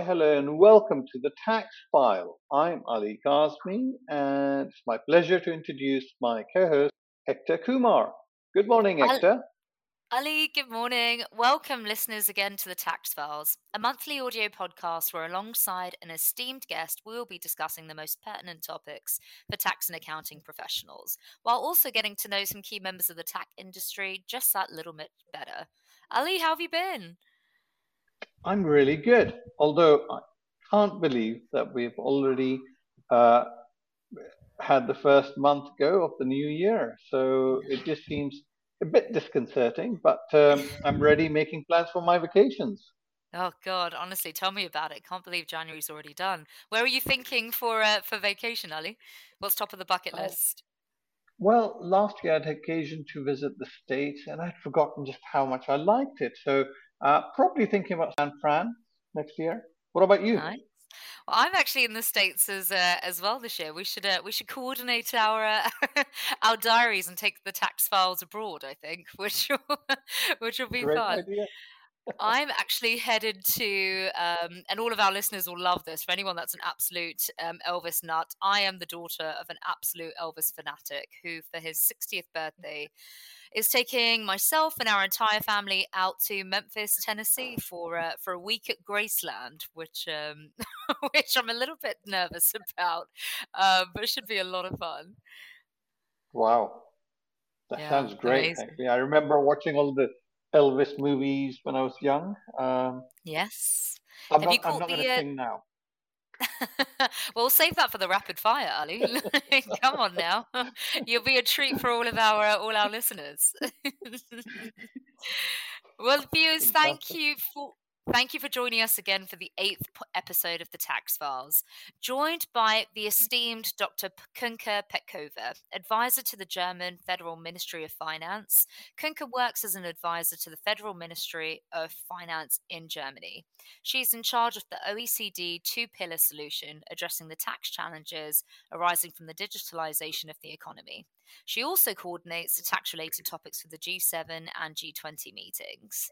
Hi, hello, and welcome to the Tax File. I'm Ali Kazmi, and it's my pleasure to introduce my co host, Ektaa Kumar. Good morning, Ektaa. Ali, good morning. Welcome, listeners, again to the Tax Files, a monthly audio podcast where, alongside an esteemed guest, we will be discussing the most pertinent topics for tax and accounting professionals, while also getting to know some key members of the tax industry just that little bit better. Ali, how have you been? I'm really good, although I can't believe that we've already uh, had the first month go of the new year. So it just seems a bit disconcerting, but um, I'm ready making plans for my vacations. Oh God, honestly, tell me about it. Can't believe January's already done. Where are you thinking for uh, for vacation, Ali? What's top of the bucket oh, list? Well, last year I had occasion to visit the States, and I'd forgotten just how much I liked it. So uh, probably thinking about San Fran next year. What about you? Nice. Well, I'm actually in the states as uh, as well this year. We should uh, we should coordinate our uh, our diaries and take the tax files abroad. I think, which will, which will be Great fun. Idea. I'm actually headed to, um, and all of our listeners will love this. For anyone that's an absolute um, Elvis nut, I am the daughter of an absolute Elvis fanatic who, for his 60th birthday, is taking myself and our entire family out to Memphis, Tennessee for uh, for a week at Graceland, which um, which I'm a little bit nervous about, uh, but it should be a lot of fun. Wow, that yeah, sounds great. Amazing. Actually, I remember watching all the Elvis movies when I was young. Um, yes. I'm Have not, you caught I'm not the, going to uh... sing now. well, save that for the rapid fire, Ali. Come on now, you'll be a treat for all of our uh, all our listeners. well, viewers, thank you for Thank you for joining us again for the eighth episode of the Tax Files. Joined by the esteemed Dr. Kunka Petkova, advisor to the German Federal Ministry of Finance. Kunka works as an advisor to the Federal Ministry of Finance in Germany. She's in charge of the OECD two pillar solution addressing the tax challenges arising from the digitalization of the economy. She also coordinates the tax related topics for the G7 and G20 meetings.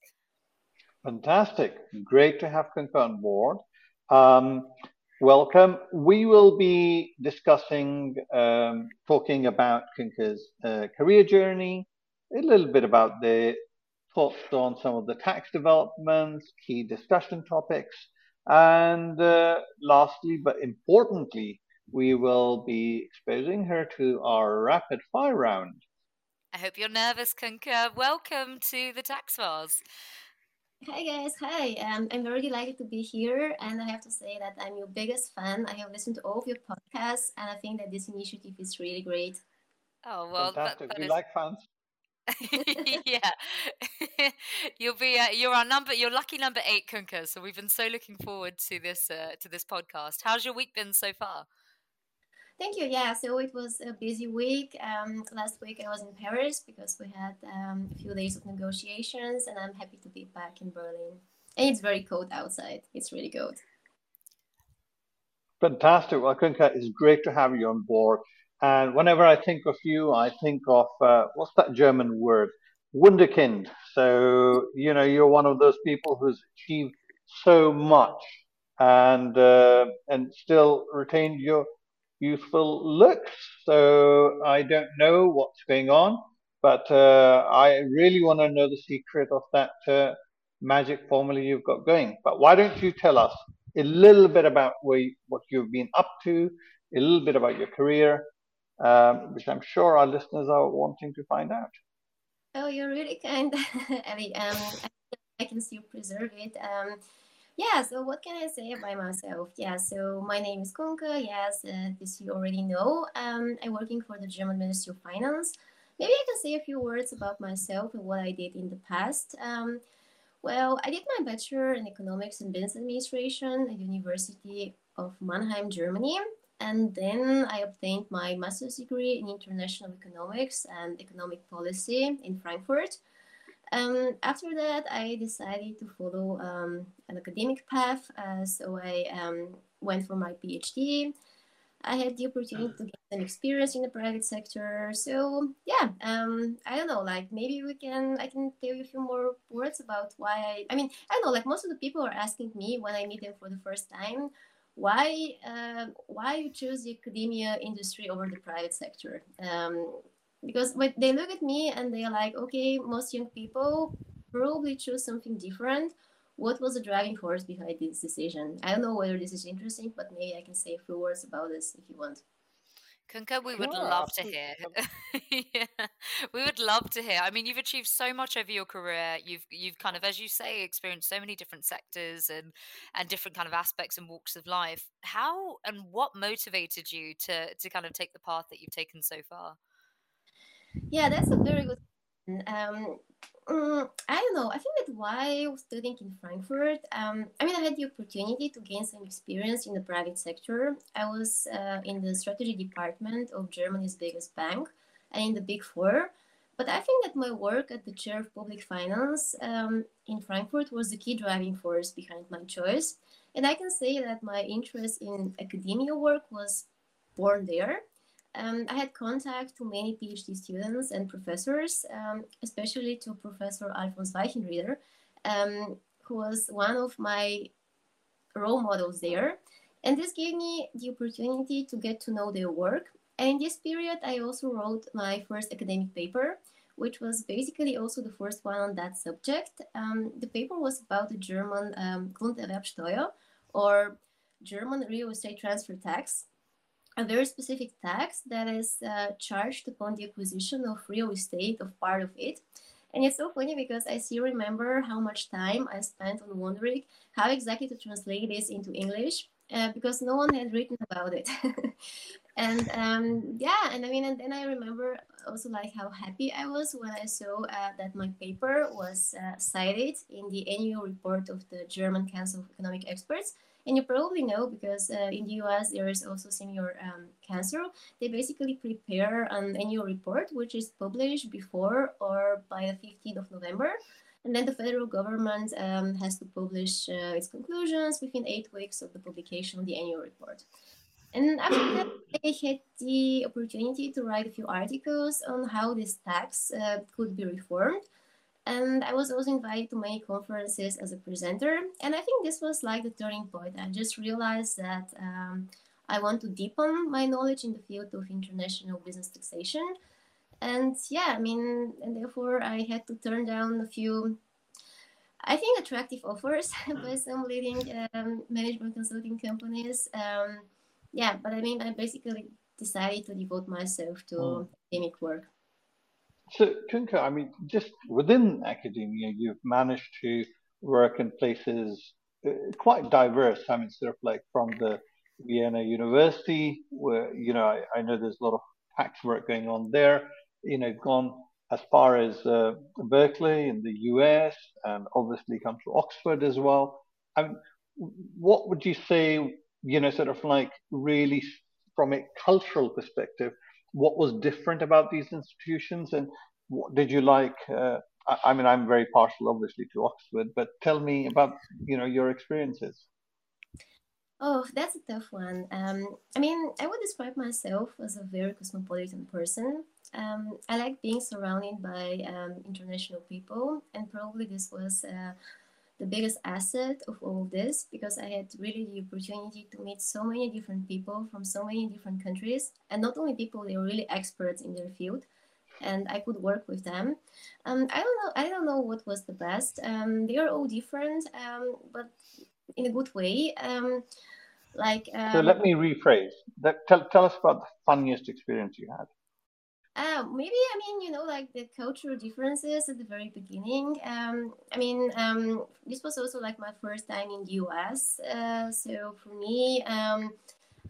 Fantastic. Great to have Kunka on board. Um, welcome. We will be discussing, um, talking about Kunka's uh, career journey, a little bit about the thoughts on some of the tax developments, key discussion topics, and uh, lastly, but importantly, we will be exposing her to our rapid fire round. I hope you're nervous, Kunka. Welcome to the Tax Files. Hi guys, hi. Um, I'm very delighted to be here, and I have to say that I'm your biggest fan. I have listened to all of your podcasts, and I think that this initiative is really great. Oh well, fantastic. That, that we is... like fans. yeah, you'll be uh, you're our number you're lucky number eight, Kunka. So we've been so looking forward to this uh, to this podcast. How's your week been so far? Thank you. Yeah, so it was a busy week. Um, last week I was in Paris because we had um, a few days of negotiations, and I'm happy to be back in Berlin. And it's very cold outside. It's really cold. Fantastic. Well, Kunka, it's great to have you on board. And whenever I think of you, I think of uh, what's that German word? Wunderkind. So, you know, you're one of those people who's achieved so much and uh, and still retained your youthful looks. So I don't know what's going on, but uh, I really want to know the secret of that uh, magic formula you've got going. But why don't you tell us a little bit about where, what you've been up to, a little bit about your career, um, which I'm sure our listeners are wanting to find out. Oh, you're really kind, Ellie. Um, I can still preserve it. Um, yeah, so what can I say about myself? Yeah, so my name is Kunka. Yes, uh, this you already know. Um, I'm working for the German Ministry of Finance. Maybe I can say a few words about myself and what I did in the past. Um, well, I did my bachelor in economics and business administration at University of Mannheim, Germany. And then I obtained my master's degree in international economics and economic policy in Frankfurt. Um, after that, I decided to follow um, an academic path. Uh, so I um, went for my PhD. I had the opportunity to get some experience in the private sector. So yeah, um, I don't know, like maybe we can, I can tell you a few more words about why I, I mean, I don't know, like most of the people are asking me when I meet them for the first time, why, uh, why you choose the academia industry over the private sector? Um, because when they look at me and they're like, okay, most young people probably choose something different what was the driving force behind this decision? I don't know whether this is interesting, but maybe I can say a few words about this if you want. Kunka, we would love to hear. yeah, we would love to hear. I mean, you've achieved so much over your career. You've you've kind of, as you say, experienced so many different sectors and and different kind of aspects and walks of life. How and what motivated you to to kind of take the path that you've taken so far? Yeah, that's a very good. Um, um, I don't know. I think that while studying in Frankfurt, um, I mean, I had the opportunity to gain some experience in the private sector. I was uh, in the strategy department of Germany's biggest bank and in the Big Four. But I think that my work at the chair of public finance um, in Frankfurt was the key driving force behind my choice. And I can say that my interest in academia work was born there. Um, I had contact to many PhD students and professors, um, especially to Professor Alfons Weichenrieder, um, who was one of my role models there. And this gave me the opportunity to get to know their work. And in this period, I also wrote my first academic paper, which was basically also the first one on that subject. Um, the paper was about the German um, Grunderwerbsteuer, or German real estate transfer tax, a very specific tax that is uh, charged upon the acquisition of real estate of part of it. And it's so funny because I still remember how much time I spent on wondering how exactly to translate this into English uh, because no one had written about it. and um, yeah, and I mean, and then I remember also like how happy I was when I saw uh, that my paper was uh, cited in the annual report of the German Council of Economic Experts and you probably know because uh, in the US there is also senior um, council. They basically prepare an annual report which is published before or by the 15th of November. And then the federal government um, has to publish uh, its conclusions within eight weeks of the publication of the annual report. And after that, I had the opportunity to write a few articles on how this tax uh, could be reformed. And I was also invited to many conferences as a presenter. And I think this was like the turning point. I just realized that um, I want to deepen my knowledge in the field of international business taxation. And yeah, I mean, and therefore I had to turn down a few, I think, attractive offers by some leading um, management consulting companies. Um, yeah, but I mean, I basically decided to devote myself to mm. academic work. So, Kunka, I mean, just within academia, you've managed to work in places uh, quite diverse. I mean, sort of like from the Vienna University, where, you know, I, I know there's a lot of tax work going on there. You know, gone as far as uh, Berkeley in the US and obviously come to Oxford as well. I mean, what would you say, you know, sort of like really from a cultural perspective, what was different about these institutions and did you like uh, I, I, mean i'm very partial obviously to oxford but tell me about you know your experiences. Oh that's a tough one. Um, i mean i would describe myself as a very cosmopolitan person. Um, i like being surrounded by um, international people and probably this was uh, the biggest asset of all this because I had really the opportunity to meet so many different people from so many different countries, and not only people they were really experts in their field, and I could work with them. Um, I don't know. I don't know what was the best. Um, they are all different, um, but in a good way. Um, like. so let um, me rephrase. That, tell tell us about the funniest experience you had. Uh, maybe I mean you know like the cultural differences at the very beginning. Um, I mean um, this was also like my first time in the US, uh, so for me um,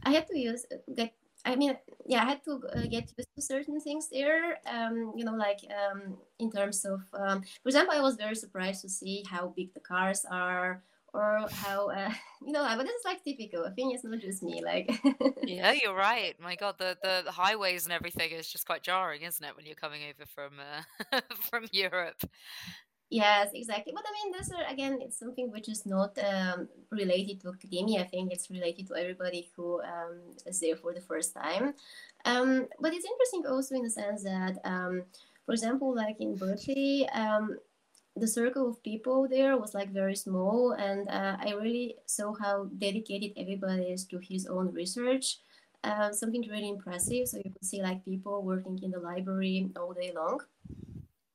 I had to use get. I mean, yeah, I had to uh, get used to certain things there. Um, you know, like um, in terms of, um, for example, I was very surprised to see how big the cars are, or how uh, you know but this is like typical i think it's not just me like yeah you're right my god the, the, highways and everything is just quite jarring isn't it when you're coming over from uh, from europe Yes, exactly. But I mean, those are again, it's something which is not um, related to academia. I think it's related to everybody who um, is there for the first time. Um, but it's interesting also in the sense that, um, for example, like in Berkeley, um, the circle of people there was like very small, and uh, I really saw how dedicated everybody is to his own research. Uh, something really impressive. So you could see like people working in the library all day long.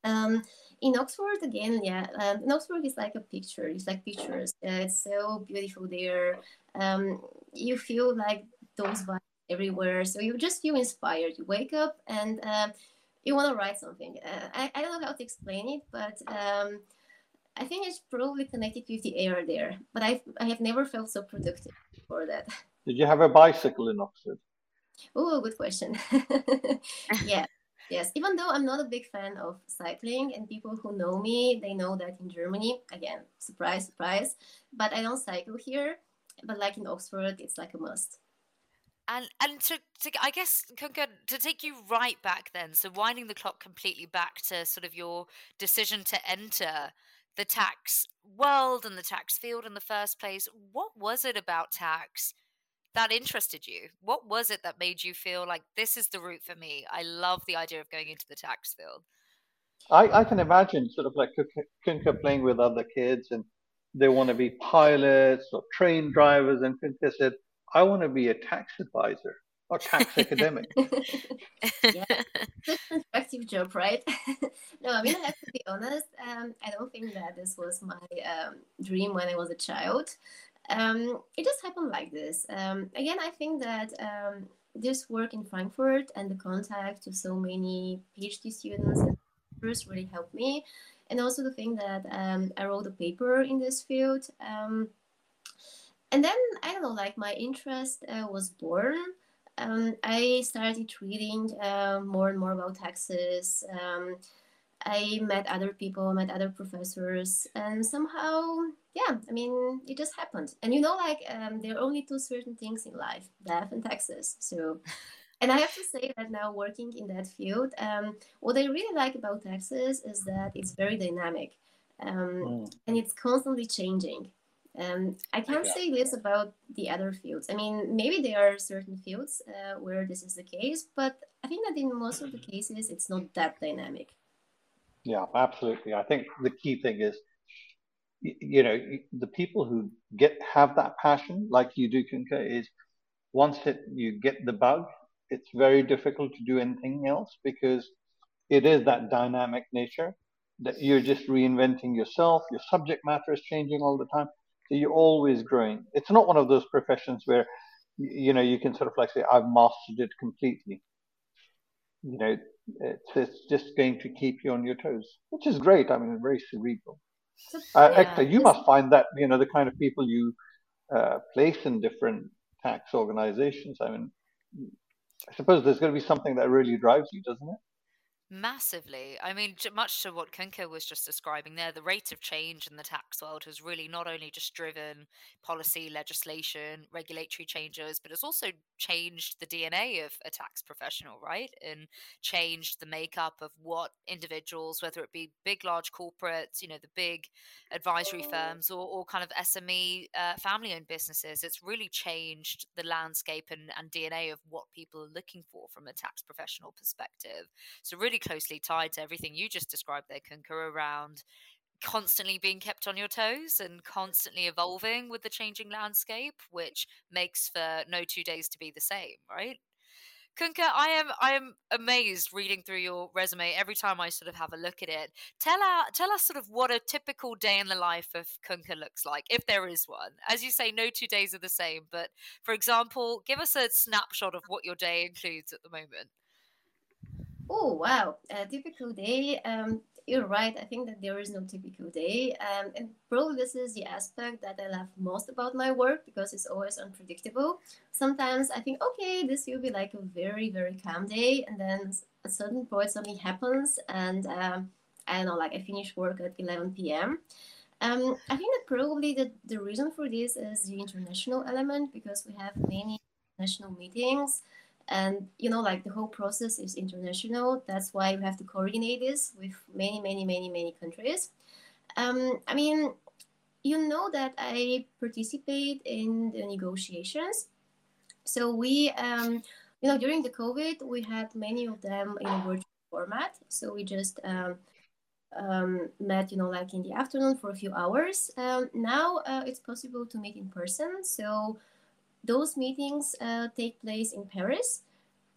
Um, in Oxford, again, yeah, um, in Oxford is like a picture. It's like pictures. Uh, it's so beautiful there. Um, you feel like those vibes everywhere. So you just feel inspired. You wake up and uh, you want to write something. Uh, I, I don't know how to explain it, but um, I think it's probably connected with the air there. But I I have never felt so productive for that. Did you have a bicycle in Oxford? Oh, good question. yeah. Yes, even though I'm not a big fan of cycling, and people who know me, they know that in Germany, again, surprise, surprise, but I don't cycle here. But like in Oxford, it's like a must. And and to, to I guess to take you right back then, so winding the clock completely back to sort of your decision to enter the tax world and the tax field in the first place. What was it about tax that interested you? What was it that made you feel like this is the route for me? I love the idea of going into the tax field. I, I can imagine sort of like Kunka playing with other kids and they want to be pilots or train drivers and Kunka said, I want to be a tax advisor or tax academic. yeah, such an attractive job, right? no, I mean, I have to be honest. Um, I don't think that this was my um, dream when I was a child. Um, it just happened like this. Um, again, I think that um, this work in Frankfurt and the contact to so many PhD students and first really helped me. And also the thing that um, I wrote a paper in this field and then I don't know, like my interest uh, was born. Um, I started reading uh, more and more about taxes. Um, I met other people, met other professors, and somehow, yeah, I mean, it just happened. And you know, like um, there are only two certain things in life: death and taxes. So, and I have to say that now working in that field, um, what I really like about taxes is that it's very dynamic, um, mm. and it's constantly changing. Um, I can't yeah. say this about the other fields. I mean, maybe there are certain fields uh, where this is the case, but I think that in most of the cases, it's not that dynamic. Yeah, absolutely. I think the key thing is, you know, the people who get have that passion, like you do, Kunka, is once it, you get the bug, it's very difficult to do anything else because it is that dynamic nature that you're just reinventing yourself. Your subject matter is changing all the time so you're always growing. It's not one of those professions where you know you can sort of like say I've mastered it completely. You know, it's, it's just going to keep you on your toes, which is great. I mean, very cerebral. Uh, yeah. Ektaa, you must find that you know the kind of people you uh, place in different tax organizations. I mean, I suppose there's going to be something that really drives you, doesn't it? Massively. I mean, much to what Kunka was just describing there, the rate of change in the tax world has really not only just driven policy, legislation, regulatory changes, but it's also changed the DNA of a tax professional, right? And changed the makeup of what individuals, whether it be big, large corporates, you know, the big advisory firms, or, or kind of SME uh, family owned businesses. It's really changed the landscape and, and DNA of what people are looking for from a tax professional perspective. So, really closely tied to everything you just described there, Kunka, around constantly being kept on your toes and constantly evolving with the changing landscape, which makes for no two days to be the same, right? Kunka, I am I am amazed reading through your resume every time I sort of have a look at it. Tell our, tell us sort of what a typical day in the life of Kunka looks like, if there is one. As you say, no two days are the same, but for example, give us a snapshot of what your day includes at the moment. Oh wow, a typical day. Um, you're right. I think that there is no typical day, um, and probably this is the aspect that I love most about my work because it's always unpredictable. Sometimes I think, okay, this will be like a very very calm day, and then a certain point something happens, and um, I don't know, like I finish work at 11 p.m. Um, I think that probably the, the reason for this is the international element because we have many national meetings and you know like the whole process is international that's why we have to coordinate this with many many many many countries Um, I mean, you know that I participate in the negotiations. So we, um, you know, during the COVID, we had many of them in a virtual format. So we just um, um, met, you know, like in the afternoon for a few hours. Um, now uh, it's possible to meet in person. So those meetings uh, take place in Paris.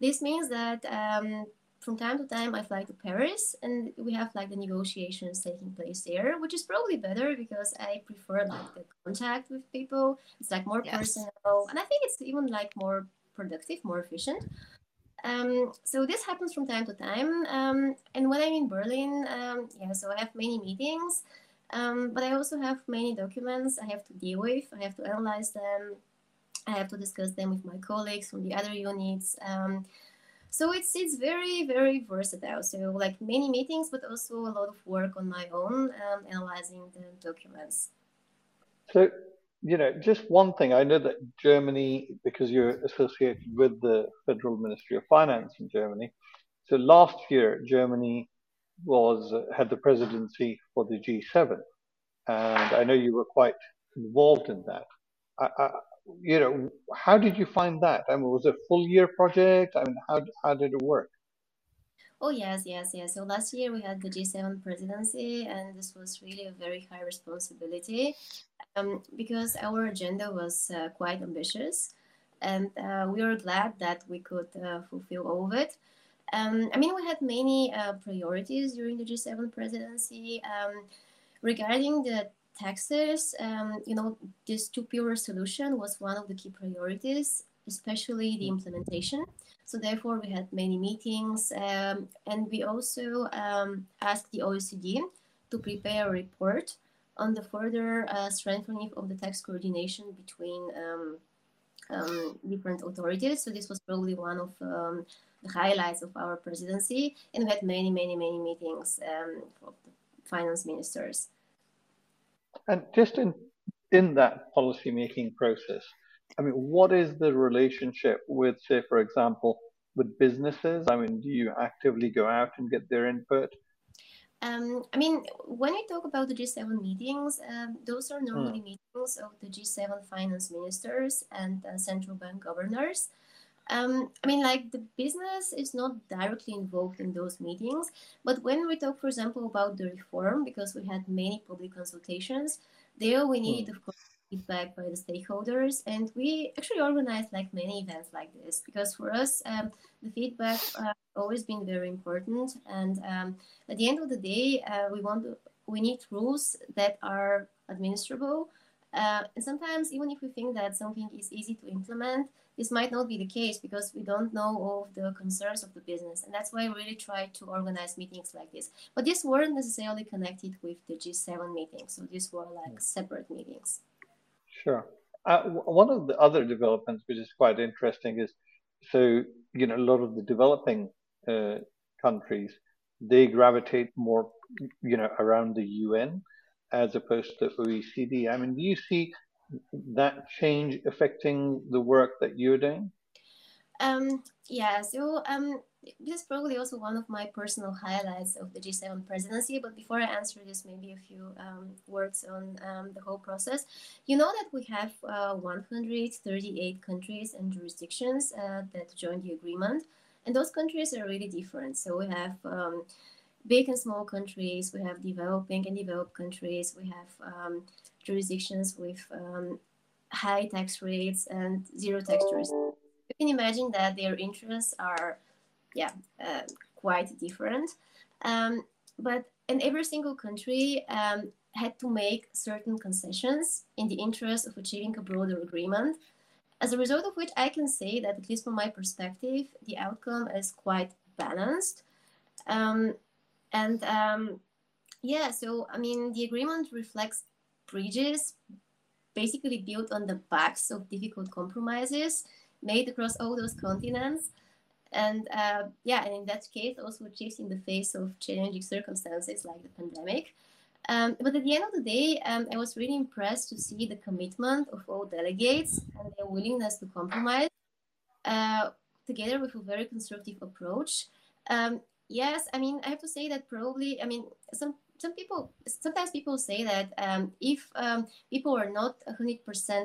This means that um, from time to time I fly to Paris and we have like the negotiations taking place there, which is probably better because I prefer like the contact with people. It's like more yes. personal and I think it's even like more productive, more efficient. Um, so this happens from time to time. Um, and when I'm in Berlin, um, yeah, so I have many meetings, um, but I also have many documents I have to deal with. I have to analyze them. I have to discuss them with my colleagues from the other units. Um, so it's it's very very versatile. So like many meetings, but also a lot of work on my own, um, analyzing the documents. So you know, just one thing. I know that Germany, because you're associated with the Federal Ministry of Finance in Germany. So last year, Germany was uh, had the presidency for the G7, and I know you were quite involved in that. I, I, you know, how did you find that? I mean, was it a full year project? I mean, how how did it work? Oh yes, yes, yes. So last year we had the G7 presidency, and this was really a very high responsibility um, because our agenda was uh, quite ambitious, and uh, we were glad that we could uh, fulfill all of it. Um, I mean, we had many uh, priorities during the G7 presidency. Um, regarding the taxes, um, you know, this two-pillar solution was one of the key priorities, especially the implementation. So therefore, we had many meetings, um, and we also um, asked the OECD to prepare a report on the further uh, strengthening of the tax coordination between um, um, different authorities. So this was probably one of um, the highlights of our presidency, and we had many, many, many meetings um, of the finance ministers. And just in in that policy making process, I mean, what is the relationship with, say, for example, with businesses? I mean, do you actively go out and get their input? Um, I mean, when we talk about the G7 meetings, um, those are normally mm. meetings of the G7 finance ministers and uh, central bank governors. Um, I mean, like the business is not directly involved in those meetings, but when we talk, for example, about the reform, because we had many public consultations, there we need, mm. of course, feedback by the stakeholders, and we actually organized like many events like this because for us, um, the feedback uh, always been very important. And um, at the end of the day, uh, we want to, we need rules that are administrable. Uh, and sometimes, even if we think that something is easy to implement, this might not be the case because we don't know all of the concerns of the business. And that's why we really try to organize meetings like this. But these weren't necessarily connected with the G7 meetings. So these were like separate meetings. Sure. Uh, one of the other developments, which is quite interesting, is so you know a lot of the developing uh, countries they gravitate more you know around the UN as opposed to OECD. I mean, do you see that change affecting the work that you're doing? Um, yeah, so um, this is probably also one of my personal highlights of the G7 presidency. But before I answer this, maybe a few um, words on um, the whole process. You know that we have uh, 138 countries and jurisdictions uh, that joined the agreement, and those countries are really different. So we have um, big and small countries, we have developing and developed countries, we have um, jurisdictions with um, high tax rates and zero tax jurisdictions. You can imagine that their interests are yeah, uh, quite different. Um, but in every single country um, had to make certain concessions in the interest of achieving a broader agreement. As a result of which, I can say that, at least from my perspective, the outcome is quite balanced. Um, and um, yeah, so I mean, the agreement reflects bridges basically built on the backs of difficult compromises made across all those continents and uh, yeah, and in that case, also achieved in the face of challenging circumstances like the pandemic. Um, but at the end of the day, um, I was really impressed to see the commitment of all delegates and their willingness to compromise, uh, together with a very constructive approach. Um, yes, I mean, I have to say that probably, I mean, some some people sometimes people say that um, if um, people are not 100%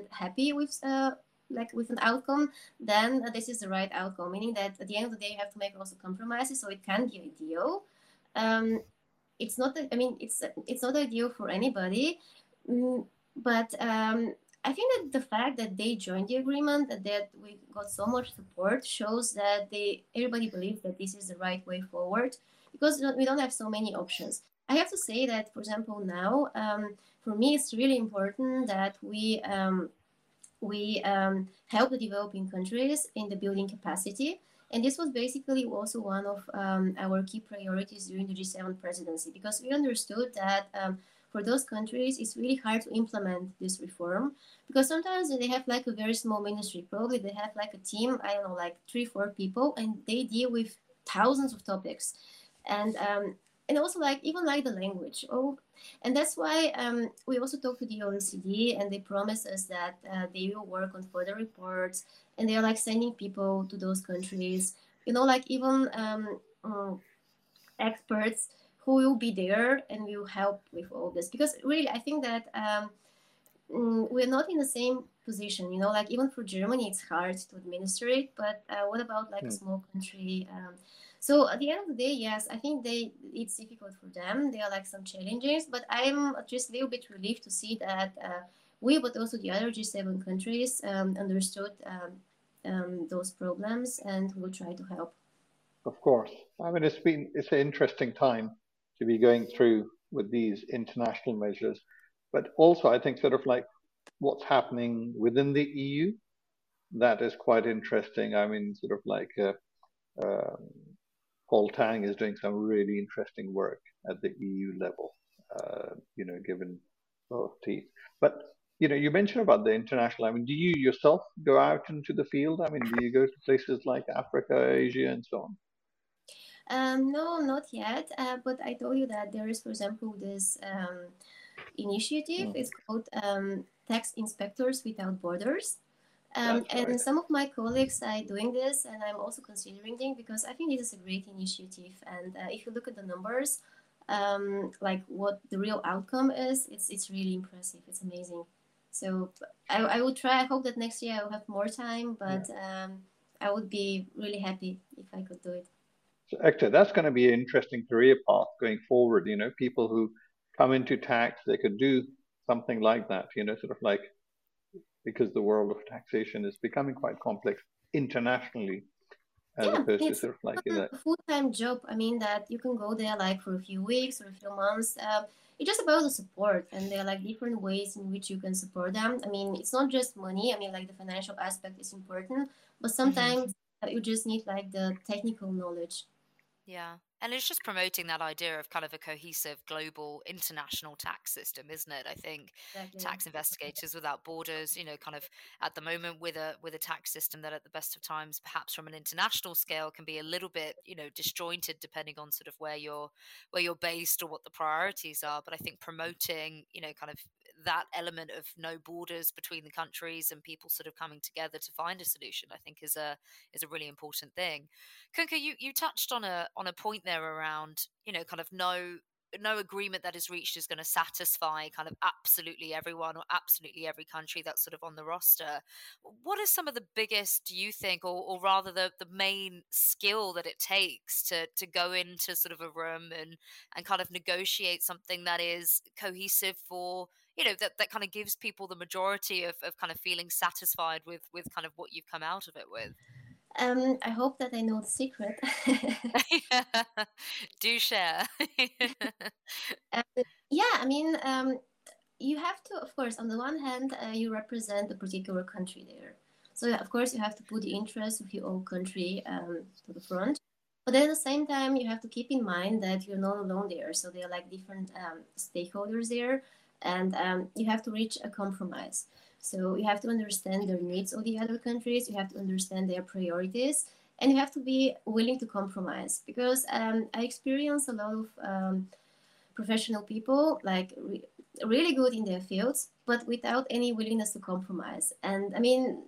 happy with uh, like with an outcome then this is the right outcome meaning that at the end of the day you have to make also compromises so it can be ideal. Um, it's not i mean it's it's not ideal for anybody mm, but um, I think that the fact that they joined the agreement and that we got so much support shows that they everybody believes that this is the right way forward because we don't have so many options. I have to say that, for example, now um, for me it's really important that we um, we um, help the developing countries in the building capacity. And this was basically also one of um, our key priorities during the G7 presidency because we understood that um, for those countries, it's really hard to implement this reform because sometimes they have like a very small ministry. Probably they have like a team, I don't know, like three, four people, and they deal with thousands of topics. And um, and also like even like the language. Oh, and that's why um, we also talked to the OECD, and they promised us that uh, they will work on further reports, and they are like sending people to those countries. You know, like even um, um, experts who will be there and will help with all this. Because really i think that um, mm, we're not in the same position you know like even for germany it's hard to administer it but uh, what about like a hmm. small country um, so at the end of the day yes i think they it's difficult for them. There are like some challenges but i'm just a little bit relieved to see that uh, we but also the other g7 countries um, understood um, um, those problems and will try to help. Of course. I mean it's been it's an interesting time to be going through with these international measures. But also, I think sort of like what's happening within the EU, that is quite interesting. I mean, sort of like uh, um, Paul Tang is doing some really interesting work at the EU level, uh, you know, given both teeth. But you know, you mentioned about the international. I mean, do you yourself go out into the field? I mean, do you go to places like Africa, Asia, and so on? Um, no, not yet. Uh, but I told you that there is, for example, this um, initiative. Mm. It's called um, Tax Inspectors Without Borders. Um, and right. some of my colleagues are doing this, and I'm also considering it because I think this is a great initiative. And uh, if you look at the numbers, um, like what the real outcome is, it's it's really impressive. It's amazing. So I, I will try. I hope that next year I will have more time, but yeah. um, I would be really happy if I could do it. So, Ektaa, that's going to be an interesting career path going forward. You know, people who come into tax, they could do something like that, you know, sort of like because the world of taxation is becoming quite complex internationally as yeah, opposed to sort of like a full-time job i mean that you can go there like for a few weeks or a few months uh, it's just about the support and there are like different ways in which you can support them i mean it's not just money i mean like the financial aspect is important but mm-hmm. sometimes mm-hmm. you just need like the technical knowledge yeah. And it's just promoting that idea of kind of a cohesive global international tax system, isn't it? I think exactly. tax investigators without borders, you know, kind of at the moment with a with a tax system that at the best of times, perhaps from an international scale, can be a little bit, you know, disjointed depending on sort of where you're where you're based or what the priorities are. But I think mm. promoting, you know, kind of that element of no borders between the countries and people sort of coming together to find a solution, I think is a is a really important thing. Kunka, you, you touched on a on a point there around, you know, kind of no no agreement that is reached is going to satisfy kind of absolutely everyone or absolutely every country that's sort of on the roster. What are some of the biggest, do you think, or, or rather the, the main skill that it takes to to go into sort of a room and and kind of negotiate something that is cohesive for you know that, that kind of gives people the majority of, of kind of feeling satisfied with with kind of what you've come out of it with um, I hope that I know the secret. Do share. um, yeah, I mean, um, you have to, of course, on the one hand, uh, you represent a particular country there. So, of course, you have to put the interests of your own country um, to the front. But at the same time, you have to keep in mind that you're not alone there. So, there are like different um, stakeholders there and um, you have to reach a compromise. So you have to understand the needs of the other countries, you have to understand their priorities, and you have to be willing to compromise. Because um, I experience a lot of um, professional people, like re- really good in their fields, but without any willingness to compromise. And I mean,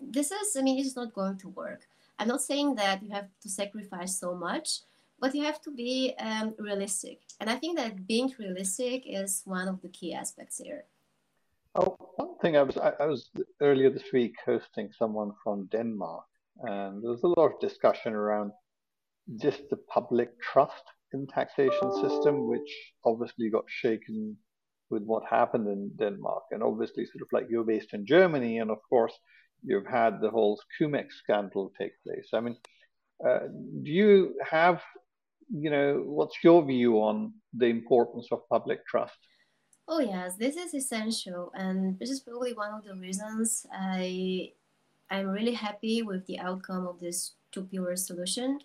this is, I mean, it's not going to work. I'm not saying that you have to sacrifice so much, but you have to be um, realistic. And I think that being realistic is one of the key aspects here. Oh, one thing I was I, I was earlier this week hosting someone from Denmark, and there was a lot of discussion around just the public trust in taxation system, which obviously got shaken with what happened in Denmark. And obviously, sort of like you're based in Germany, and of course, you've had the whole Cum-Ex scandal take place. I mean, uh, do you have, you know, what's your view on the importance of public trust? Oh yes, this is essential, and this is probably one of the reasons I I'm really happy with the outcome of this two-pillar solution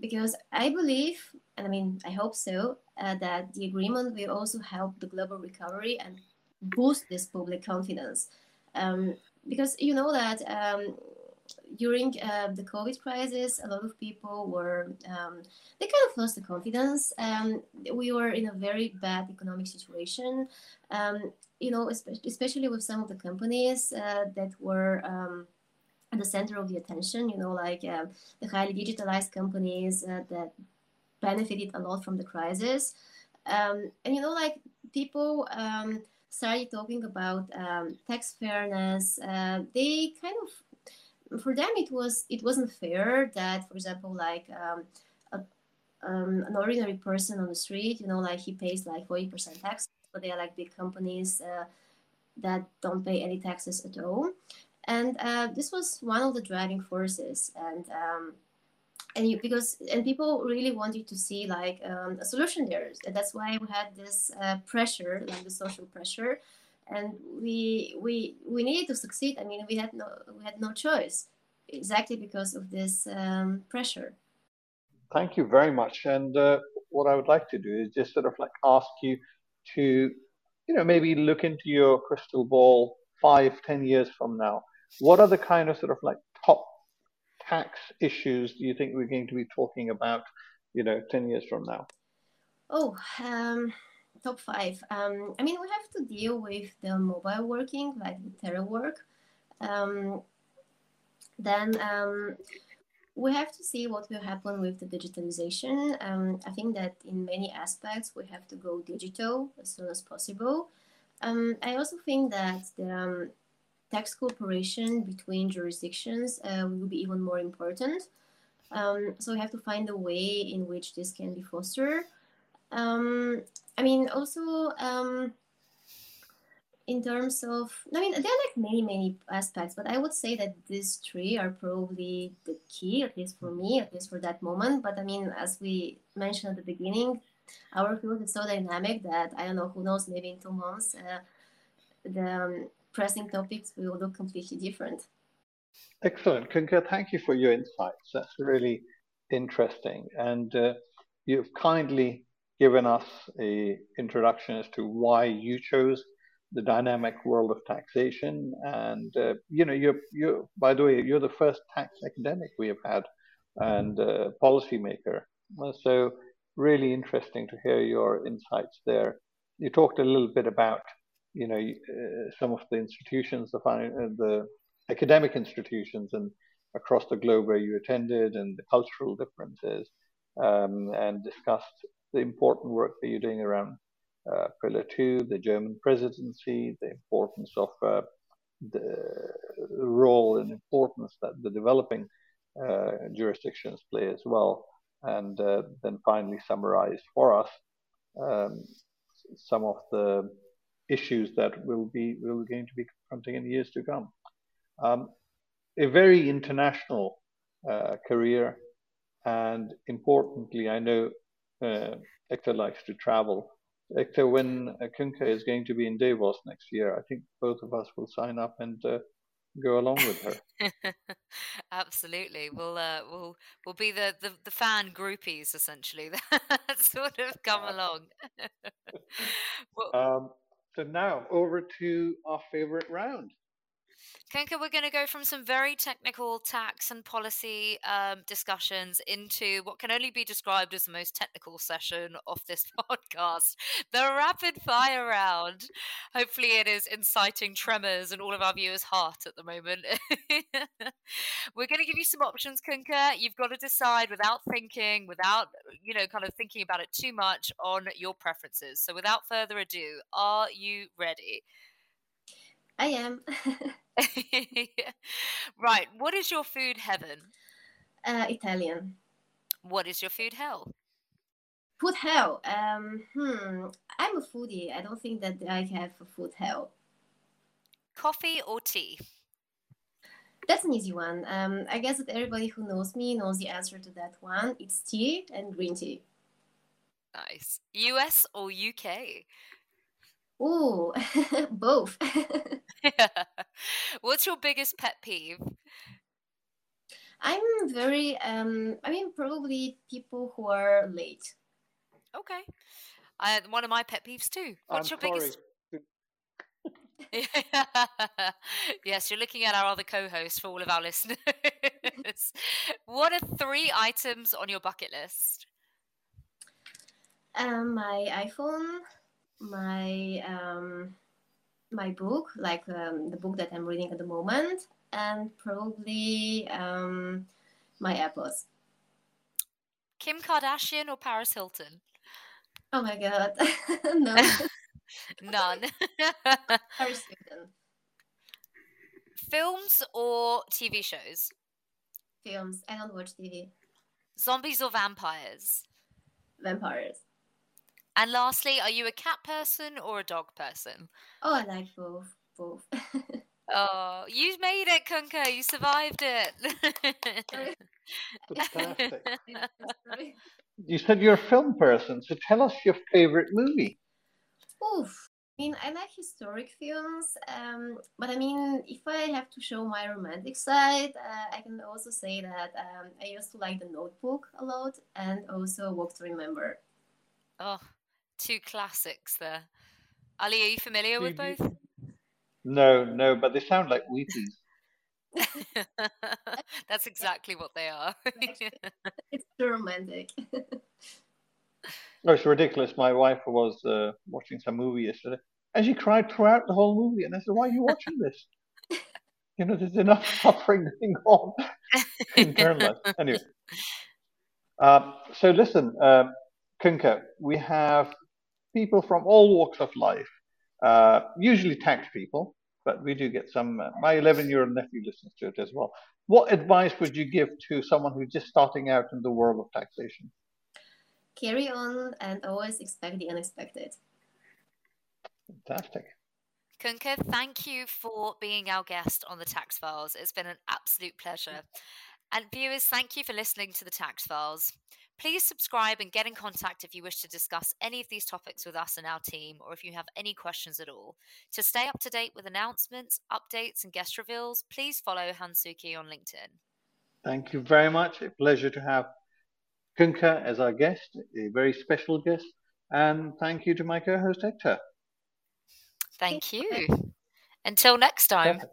because I believe, and I mean, I hope so, uh, that the agreement will also help the global recovery and boost this public confidence. Um, because you know that um, during uh, the COVID crisis, a lot of people were um, they kind of lost the confidence. Um, we were in a very bad economic situation. Um, you know, especially with some of the companies uh, that were um, at the center of the attention. You know, like uh, the highly digitalized companies uh, that benefited a lot from the crisis. Um, and you know, like people um, started talking about um, tax fairness. Uh, they kind of, for them, it was it wasn't fair that, for example, like um, a, um, an ordinary person on the street, you know, like he pays like forty percent tax, but they are like big companies uh, that don't pay any taxes at all. And uh, this was one of the driving forces. And um, and you, because and people really wanted to see like um, a solution there. That's why we had this uh, pressure like the social pressure and we we we needed to succeed. I mean we had no we had no choice exactly because of this um, pressure. Thank you very much. And uh, what i would like to do is just sort of like ask you to you know maybe look into your crystal ball five ten years from now. What are the kind of sort of like top tax issues do you think we're going to be talking about, you know, 10 years from now? Oh, um, top five. Um, I mean, we have to deal with the mobile working, like telework. Um, then um, we have to see what will happen with the digitalization. Um, I think that in many aspects we have to go digital as soon as possible. Um, I also think that the um, tax cooperation between jurisdictions uh, will be even more important. Um, so we have to find a way in which this can be fostered. Um, I mean, also um, in terms of, I mean, there are like many, many aspects, but I would say that these three are probably the key, at least for me, at least for that moment. But I mean, as we mentioned at the beginning, our field is so dynamic that I don't know, who knows, maybe in two months, uh, the um, pressing topics will look completely different. Excellent. Kunka, thank you for your insights. That's really interesting. And uh, you've kindly given us a introduction as to why you chose the dynamic world of taxation. And, uh, you know, you're, you're, by the way, you're the first tax academic we have had and uh, policymaker. So really interesting to hear your insights there. You talked a little bit about you know uh, some of the institutions, the, uh, the academic institutions, and across the globe where you attended, and the cultural differences, um, and discussed the important work that you're doing around uh, Pillar Two, the German presidency, the importance of uh, the role and importance that the developing uh, jurisdictions play as well, and uh, then finally summarize for us um, some of the issues that will be going to be confronting in years to come. Um, a very international uh, career, and importantly, I know uh, Ektaa likes to travel. Ektaa, when uh, Kunka is going to be in Davos next year, I think both of us will sign up and uh, go along with her. Absolutely, we'll uh, we'll we'll be the, the, the fan groupies essentially that sort of come along. well, um, so now over to our favorite round. Kunka, we're going to go from some very technical tax and policy um, discussions into what can only be described as the most technical session of this podcast the rapid fire round. Hopefully, it is inciting tremors in all of our viewers' heart at the moment. we're going to give you some options, Kunka. You've got to decide without thinking, without, you know, kind of thinking about it too much on your preferences. So without further ado, are you ready? I am. right. What is your food heaven? Uh, Italian. What is your food hell? Food hell. Um, hmm. I'm a foodie. I don't think that I have a food hell. Coffee or tea? That's an easy one. Um, I guess that everybody who knows me knows the answer to that one. It's tea and green tea. Nice. US or UK? Oh, both. What's your biggest pet peeve? I'm very, um, I mean, probably people who are late. Okay. Uh, one of my pet peeves too. What's I'm your sorry. biggest? yes, you're looking at our other co-host for all of our listeners. what are three items on your bucket list? Um, my iPhone, my um, my book, like um, the book that I'm reading at the moment, and probably um, my AirPods. Kim Kardashian or Paris Hilton? Oh my god, no, None. Paris Hilton. Films or TV shows? Films. I don't watch TV. Zombies or vampires? Vampires. And lastly, are you a cat person or a dog person? Oh, I like both. Both. Oh, you made it, Kunka. You survived it. Fantastic. You said you're a film person, so tell us your favorite movie. Oof. I mean, I like historic films, um, but I mean, if I have to show my romantic side, uh, I can also say that um, I used to like The Notebook a lot and also Walk to Remember. oh, two classics there. Ali, are you familiar with both? No, no, but they sound like Wheaties. That's exactly what they are. It's too romantic. Oh, it's ridiculous. My wife was uh, watching some movie yesterday, and she cried throughout the whole movie. And I said, "Why are you watching this? You know, there's enough suffering going on in her. Anyway, uh, so listen, um, Kunka, we have people from all walks of life, uh, usually tax people, but we do get some. Uh, my 11-year-old nephew listens to it as well. What advice would you give to someone who's just starting out in the world of taxation? Carry on and always expect the unexpected. Fantastic. Kunka, thank you for being our guest on the Tax Files. It's been an absolute pleasure. And viewers, thank you for listening to the Tax Files. Please subscribe and get in contact if you wish to discuss any of these topics with us and our team, or if you have any questions at all. To stay up to date with announcements, updates, and guest reveals, please follow Hansuke on LinkedIn. Thank you very much. A pleasure to have Kunka as our guest, a very special guest. And thank you to my co host, Ektaa. Thank you. Until next time. Perfect.